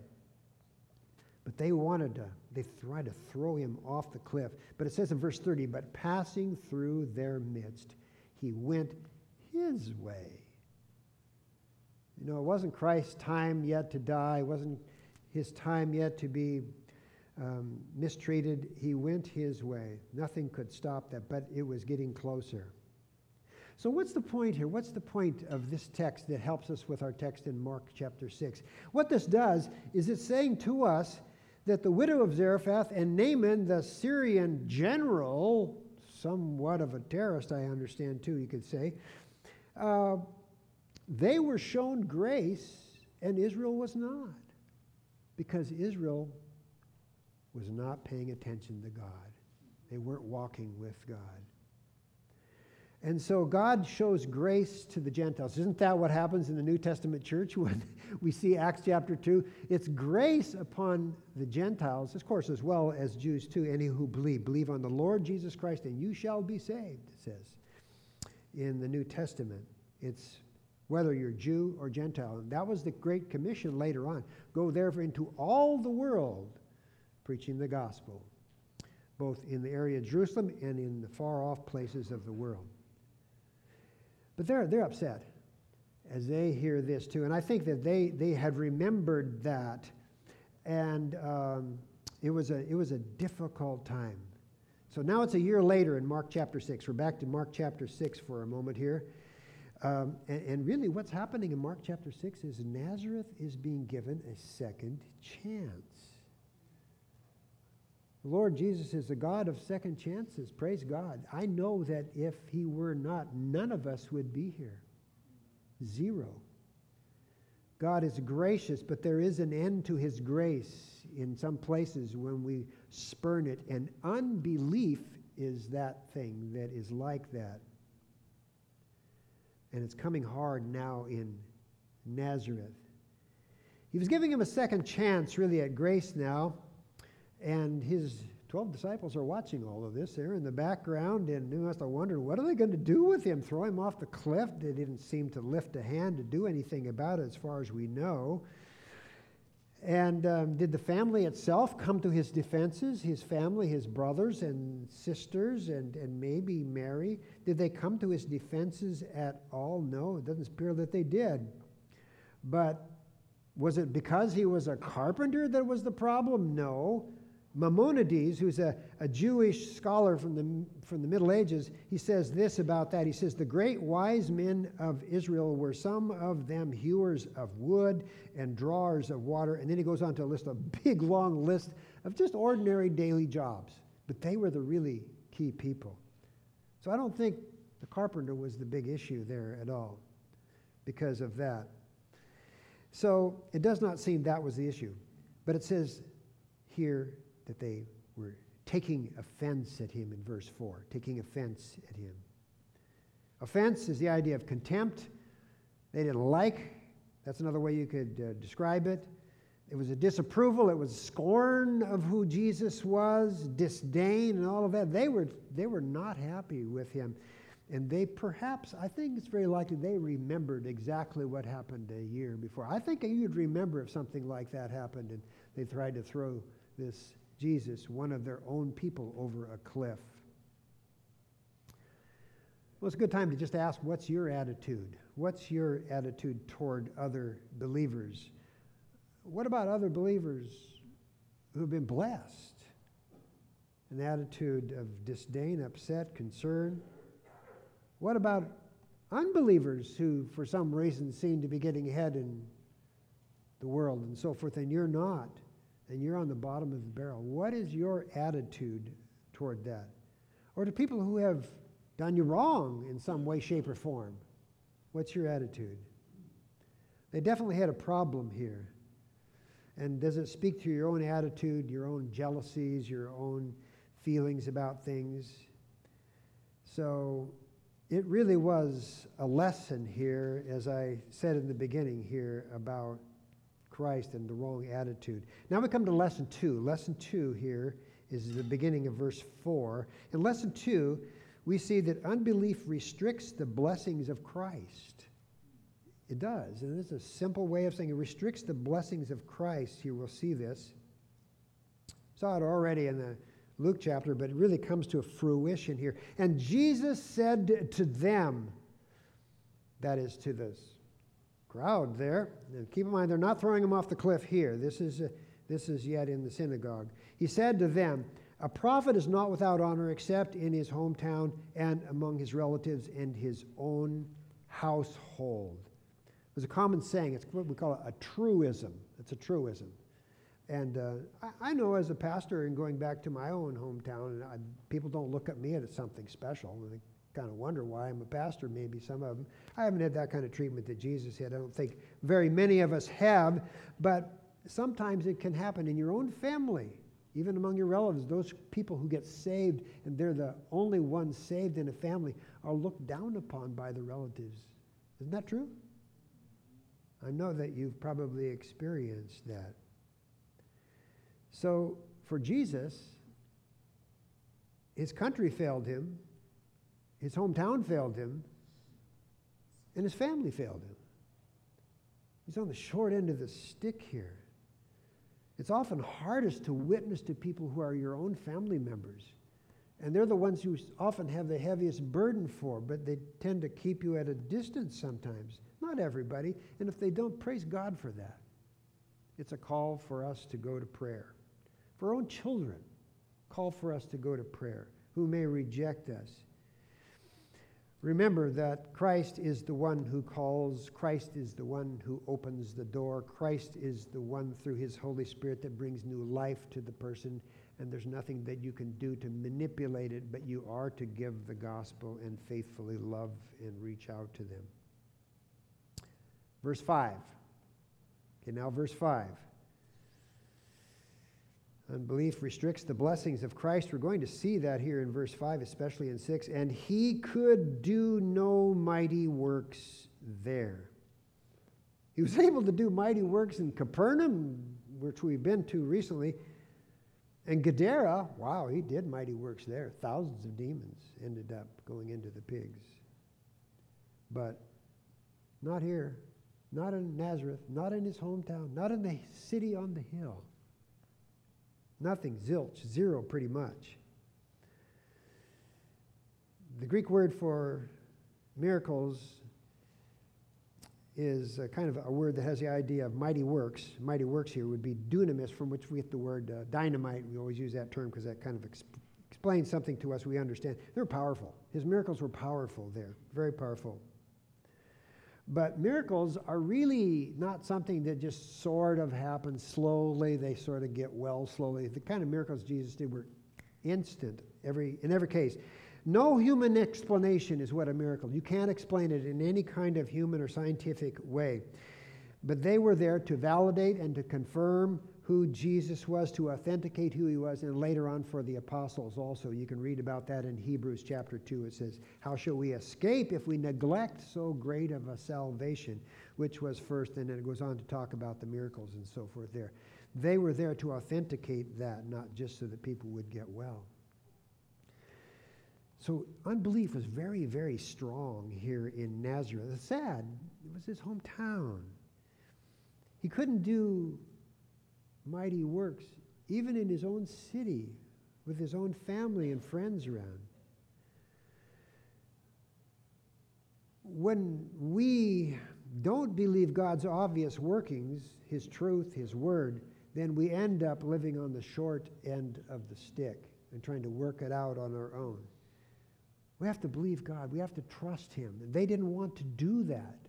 But they wanted to, they tried to throw him off the cliff. But it says in verse 30, but passing through their midst, he went his way. You know, it wasn't Christ's time yet to die, it wasn't his time yet to be um, mistreated. He went his way. Nothing could stop that, but it was getting closer. So, what's the point here? What's the point of this text that helps us with our text in Mark chapter 6? What this does is it's saying to us that the widow of Zarephath and Naaman, the Syrian general, somewhat of a terrorist, I understand too, you could say, uh, they were shown grace and Israel was not. Because Israel was not paying attention to God, they weren't walking with God. And so God shows grace to the Gentiles. Isn't that what happens in the New Testament church [laughs] when we see Acts chapter 2? It's grace upon the Gentiles, of course, as well as Jews too, any who believe. Believe on the Lord Jesus Christ and you shall be saved, it says in the New Testament. It's whether you're Jew or Gentile. And that was the Great Commission later on. Go therefore into all the world preaching the gospel, both in the area of Jerusalem and in the far off places of the world. But they're, they're upset as they hear this too. And I think that they, they had remembered that. And um, it, was a, it was a difficult time. So now it's a year later in Mark chapter 6. We're back to Mark chapter 6 for a moment here. Um, and, and really, what's happening in Mark chapter 6 is Nazareth is being given a second chance. The Lord Jesus is the God of second chances. Praise God. I know that if He were not, none of us would be here. Zero. God is gracious, but there is an end to His grace in some places when we spurn it. And unbelief is that thing that is like that. And it's coming hard now in Nazareth. He was giving him a second chance, really, at grace now. And his 12 disciples are watching all of this. They're in the background, and they must have wondered, what are they going to do with him? Throw him off the cliff? They didn't seem to lift a hand to do anything about it, as far as we know. And um, did the family itself come to his defenses? His family, his brothers and sisters, and, and maybe Mary? Did they come to his defenses at all? No, it doesn't appear that they did. But was it because he was a carpenter that was the problem? No. Maimonides, who's a, a Jewish scholar from the, from the Middle Ages, he says this about that. He says, The great wise men of Israel were some of them hewers of wood and drawers of water. And then he goes on to list a big, long list of just ordinary daily jobs. But they were the really key people. So I don't think the carpenter was the big issue there at all because of that. So it does not seem that was the issue. But it says here, that they were taking offense at him in verse 4, taking offense at him. Offense is the idea of contempt. They didn't like, that's another way you could uh, describe it. It was a disapproval, it was scorn of who Jesus was, disdain, and all of that. They were, they were not happy with him. And they perhaps, I think it's very likely they remembered exactly what happened a year before. I think you'd remember if something like that happened and they tried to throw this Jesus, one of their own people, over a cliff. Well, it's a good time to just ask what's your attitude? What's your attitude toward other believers? What about other believers who have been blessed? An attitude of disdain, upset, concern? What about unbelievers who, for some reason, seem to be getting ahead in the world and so forth, and you're not? And you're on the bottom of the barrel. What is your attitude toward that? Or to people who have done you wrong in some way, shape, or form, what's your attitude? They definitely had a problem here. And does it speak to your own attitude, your own jealousies, your own feelings about things? So it really was a lesson here, as I said in the beginning here, about Christ and the wrong attitude. Now we come to lesson two. Lesson two here is the beginning of verse four. In lesson two, we see that unbelief restricts the blessings of Christ. It does. And this is a simple way of saying it restricts the blessings of Christ. Here we'll see this. Saw it already in the Luke chapter, but it really comes to a fruition here. And Jesus said to them, that is to the crowd there. And keep in mind, they're not throwing him off the cliff here. This is, uh, this is yet in the synagogue. He said to them, A prophet is not without honor except in his hometown and among his relatives and his own household. There's a common saying, it's what we call it a truism. It's a truism. And uh, I, I, know as a pastor and going back to my own hometown, I, people don't look at me as something special. They kind of wonder why I'm a pastor, maybe some of them. I haven't had that kind of treatment that Jesus had. I don't think very many of us have, but sometimes it can happen in your own family, even among your relatives. Those people who get saved and they're the only ones saved in a family are looked down upon by the relatives. Isn't that true? I know that you've probably experienced that. So for Jesus, his country failed him, his hometown failed him, and his family failed him. He's on the short end of the stick here. It's often hardest to witness to people who are your own family members. And they're the ones who often have the heaviest burden for, but they tend to keep you at a distance sometimes. Not everybody. And if they don't, praise God for that. It's a call for us to go to prayer. For our own children, call for us to go to prayer, who may reject us. Remember that Christ is the one who calls, Christ is the one who opens the door, Christ is the one through his Holy Spirit that brings new life to the person, and there's nothing that you can do to manipulate it, but you are to give the gospel and faithfully love and reach out to them. Verse 5. Okay, now verse 5. Unbelief restricts the blessings of Christ. We're going to see that here in verse 5, especially in 6. And he could do no mighty works there. He was [laughs] able to do mighty works in Capernaum, which we've been to recently. And Gadara, wow, he did mighty works there. Thousands of demons ended up going into the pigs. But not here, not in Nazareth, not in his hometown, not in the city on the hill. Nothing, zilch, zero pretty much. The Greek word for miracles is kind of a word that has the idea of mighty works. Mighty works here would be dunamis, from which we get the word uh, dynamite. We always use that term because that kind of exp- explains something to us we understand. They're powerful. His miracles were powerful there, very powerful. But miracles are really not something that just sort of happens slowly. They sort of get well slowly. The kind of miracles Jesus did were instant every, in every case. No human explanation is what a miracle. You can't explain it in any kind of human or scientific way. But they were there to validate and to confirm who Jesus was, to authenticate who he was, and later on for the apostles also. You can read about that in Hebrews chapter 2. It says, How shall we escape if we neglect so great of a salvation, which was first? And then it goes on to talk about the miracles and so forth there. They were there to authenticate that, not just so that people would get well. So unbelief was very, very strong here in Nazareth. It's sad. It was his hometown. He couldn't do mighty works, even in his own city, with his own family and friends around. When we don't believe God's obvious workings, his truth, his word, then we end up living on the short end of the stick and trying to work it out on our own. We have to believe God. We have to trust Him. And they didn't want to do that.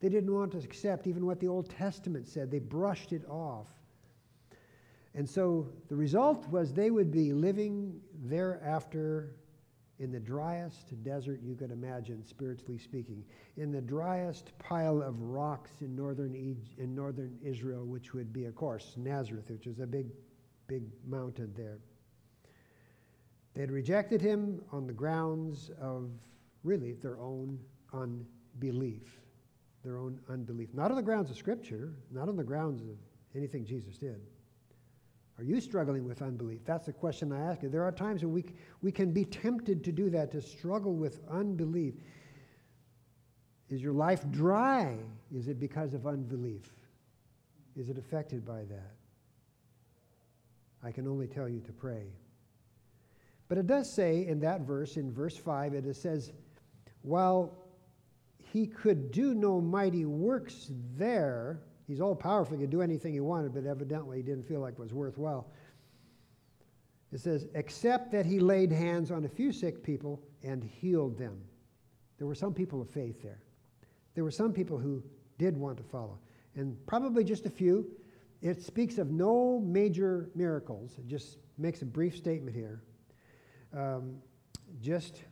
They didn't want to accept even what the Old Testament said. They brushed it off. And so the result was they would be living thereafter in the driest desert you could imagine, spiritually speaking, in the driest pile of rocks in northern, in northern Israel, which would be, of course, Nazareth, which is a big, big mountain there. They had rejected him on the grounds of really their own unbelief, their own unbelief. Not on the grounds of Scripture, not on the grounds of anything Jesus did. Are you struggling with unbelief? That's the question I ask you. There are times when we, we can be tempted to do that, to struggle with unbelief. Is your life dry? Is it because of unbelief? Is it affected by that? I can only tell you to pray. But it does say in that verse, in verse 5, it says, while he could do no mighty works there. He's all powerful, he could do anything he wanted, but evidently he didn't feel like it was worthwhile. It says, except that he laid hands on a few sick people and healed them. There were some people of faith there. There were some people who did want to follow, and probably just a few. It speaks of no major miracles. It just makes a brief statement here. Um, just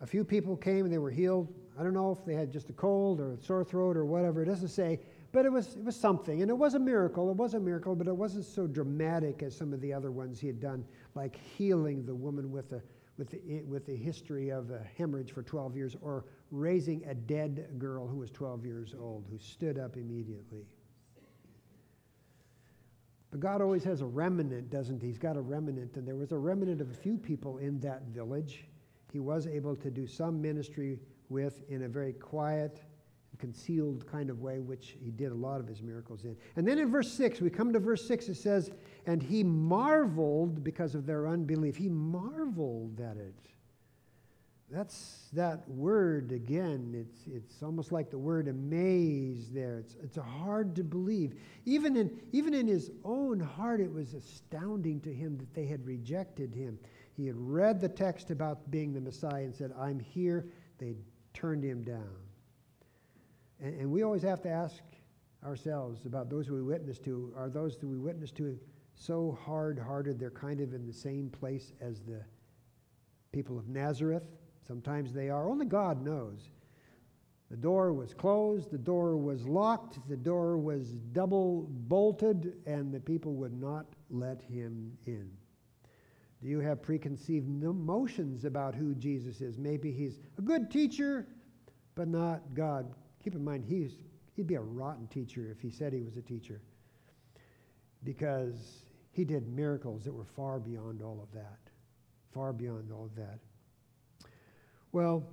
a few people came and they were healed. I don't know if they had just a cold or a sore throat or whatever. It doesn't say, but it was, it was something. And it was a miracle. It was a miracle, but it wasn't so dramatic as some of the other ones he had done, like healing the woman with the, with the, with the history of a hemorrhage for 12 years or raising a dead girl who was 12 years old who stood up immediately. But God always has a remnant, doesn't he? He's got a remnant, and there was a remnant of a few people in that village. He was able to do some ministry with in a very quiet, concealed kind of way, which he did a lot of his miracles in. And then in verse 6, we come to verse 6, it says, And he marveled because of their unbelief. He marveled at it. That's that word again. It's, it's almost like the word amaze there. It's, it's hard to believe. Even in, even in his own heart, it was astounding to him that they had rejected him. He had read the text about being the Messiah and said, I'm here. They turned him down. And, and we always have to ask ourselves about those we witness to. Are those that we witness to so hard hearted they're kind of in the same place as the people of Nazareth? Sometimes they are. Only God knows. The door was closed, the door was locked, the door was double bolted, and the people would not let him in. Do you have preconceived notions about who Jesus is? Maybe he's a good teacher, but not God. Keep in mind, he's, he'd be a rotten teacher if he said he was a teacher because he did miracles that were far beyond all of that. Far beyond all of that. Well,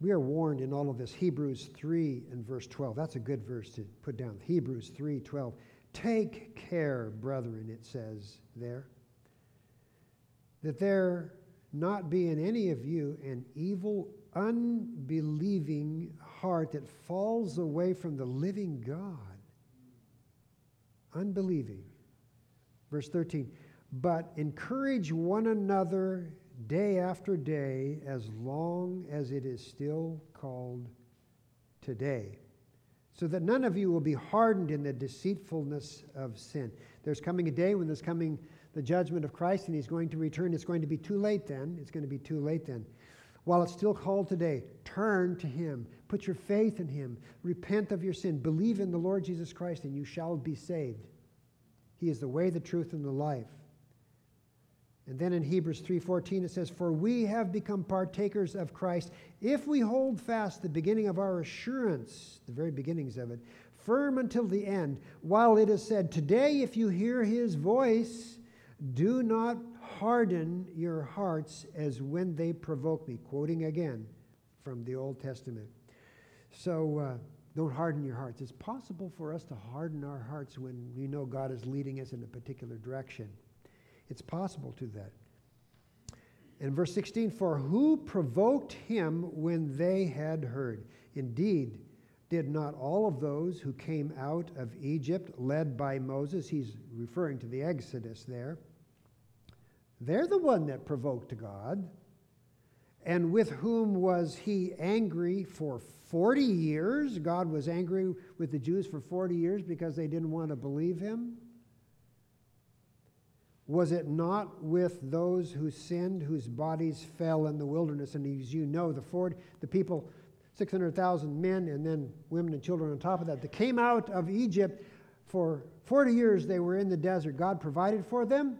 we are warned in all of this. Hebrews 3 and verse 12. That's a good verse to put down. Hebrews 3 12. Take care, brethren, it says there, that there not be in any of you an evil unbelieving heart that falls away from the living God. Unbelieving. Verse 13, but encourage one another day after day as long as it is still called today, so that none of you will be hardened in the deceitfulness of sin. There's coming a day when there's coming the judgment of Christ and he's going to return. It's going to be too late then. It's going to be too late then. While it's still called today, turn to Him. Put your faith in Him. Repent of your sin. Believe in the Lord Jesus Christ, and you shall be saved. He is the way, the truth, and the life. And then in Hebrews 3:14 it says, "For we have become partakers of Christ if we hold fast the beginning of our assurance, the very beginnings of it, firm until the end, while it is said, Today if you hear his voice, do not harden your hearts as when they provoke me. Quoting again from the Old Testament. So uh, don't harden your hearts. It's possible for us to harden our hearts when we know God is leading us in a particular direction. It's possible to that. And verse 16, for who provoked him when they had heard? Indeed, did not all of those who came out of Egypt, led by Moses, he's referring to the Exodus there, they're the one that provoked God. And with whom was he angry for 40 years? God was angry with the Jews for 40 years because they didn't want to believe him. Was it not with those who sinned, whose bodies fell in the wilderness? And as you know, the, 40, the people, 600,000 men, and then women and children on top of that, that came out of Egypt for 40 years, they were in the desert. God provided for them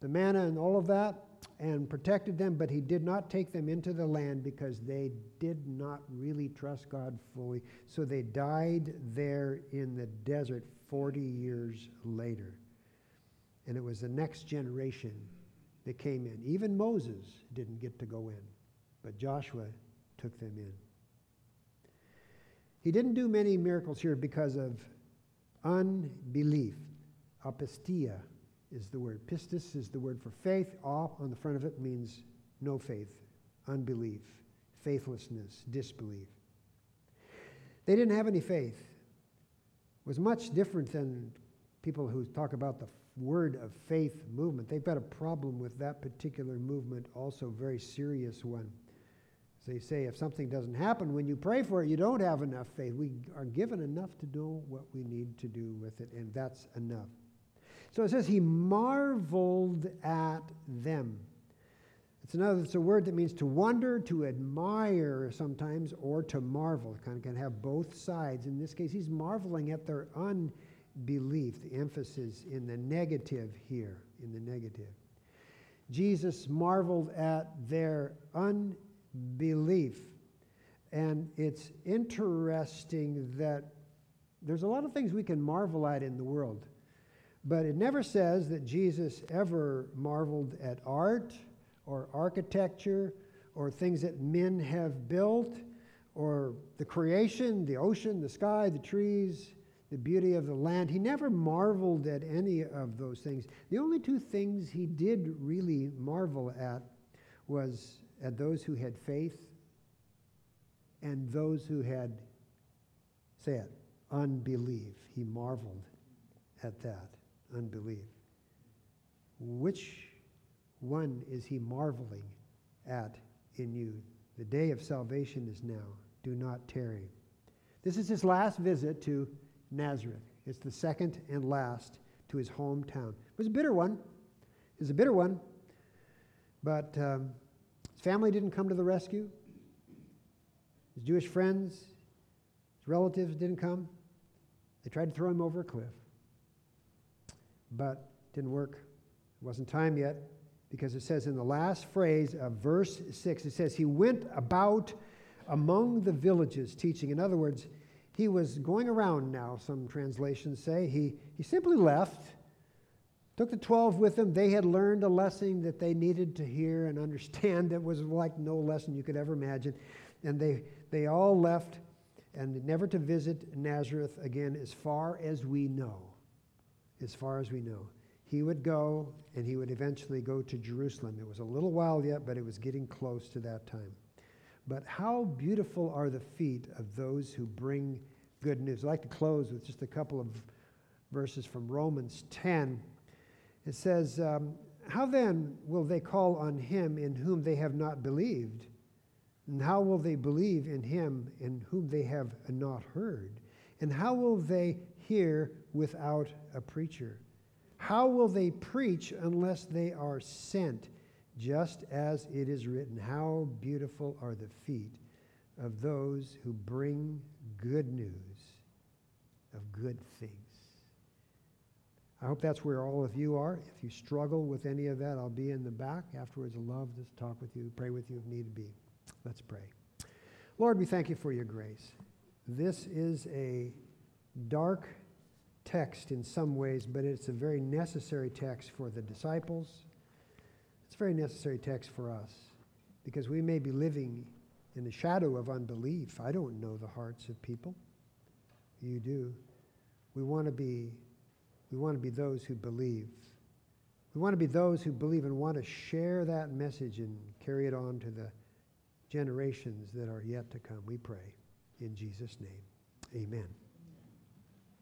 the manna and all of that and protected them, but he did not take them into the land because they did not really trust God fully. So they died there in the desert 40 years later. And it was the next generation that came in. Even Moses didn't get to go in, but Joshua took them in. He didn't do many miracles here because of unbelief, apistia is the word. Pistis is the word for faith. All on the front of it means no faith, unbelief. faithlessness, disbelief. They didn't have any faith. It was much different than people who talk about the word of faith movement. They've got a problem with that particular movement, also very serious one. So they say if something doesn't happen when you pray for it, you don't have enough faith. We are given enough to do what we need to do with it, and that's enough. So it says he marveled at them. It's another, it's a word that means to wonder, to admire sometimes, or to marvel. It kind of can have both sides. In this case, he's marveling at their unbelief. The emphasis in the negative here, in the negative. Jesus marveled at their unbelief. And it's interesting that there's a lot of things we can marvel at in the world, but it never says that Jesus ever marveled at art or architecture or things that men have built or the creation, the ocean, the sky, the trees, the beauty of the land. He never marveled at any of those things. The only two things he did really marvel at was at those who had faith and those who had, say it, unbelief. He marveled at that, unbelief. Which one is he marveling at in you. The day of salvation is now. Do not tarry. This is his last visit to Nazareth. It's the second and last to his hometown. It was a bitter one. It was a bitter one. But um, his family didn't come to the rescue. His Jewish friends, his relatives didn't come. They tried to throw him over a cliff. But didn't work. It wasn't time yet because it says in the last phrase of verse 6, it says, He went about among the villages teaching. In other words, he was going around now, some translations say. He, he simply left, took the 12 with him. They had learned a lesson that they needed to hear and understand [laughs] that was like no lesson you could ever imagine. And they, they all left and never to visit Nazareth again, as far as we know. As far as we know he would go and he would eventually go to Jerusalem. It was a little while yet, but it was getting close to that time. But how beautiful are the feet of those who bring good news. I'd like to close with just a couple of verses from Romans 10. It says, um, How then will they call on him in whom they have not believed? And how will they believe in him in whom they have not heard? And how will they hear without a preacher? How will they preach unless they are sent? Just as it is written, How beautiful are the feet of those who bring good news of good things. I hope that's where all of you are. If you struggle with any of that, I'll be in the back afterwards. I'd love to talk with you, pray with you if need be. Let's pray. Lord, we thank you for your grace. This is a dark text in some ways, but it's a very necessary text for the disciples. It's a very necessary text for us because we may be living in the shadow of unbelief. I don't know the hearts of people. You do. We want to be we want to be those who believe. We want to be those who believe and want to share that message and carry it on to the generations that are yet to come. We pray in Jesus name. Amen.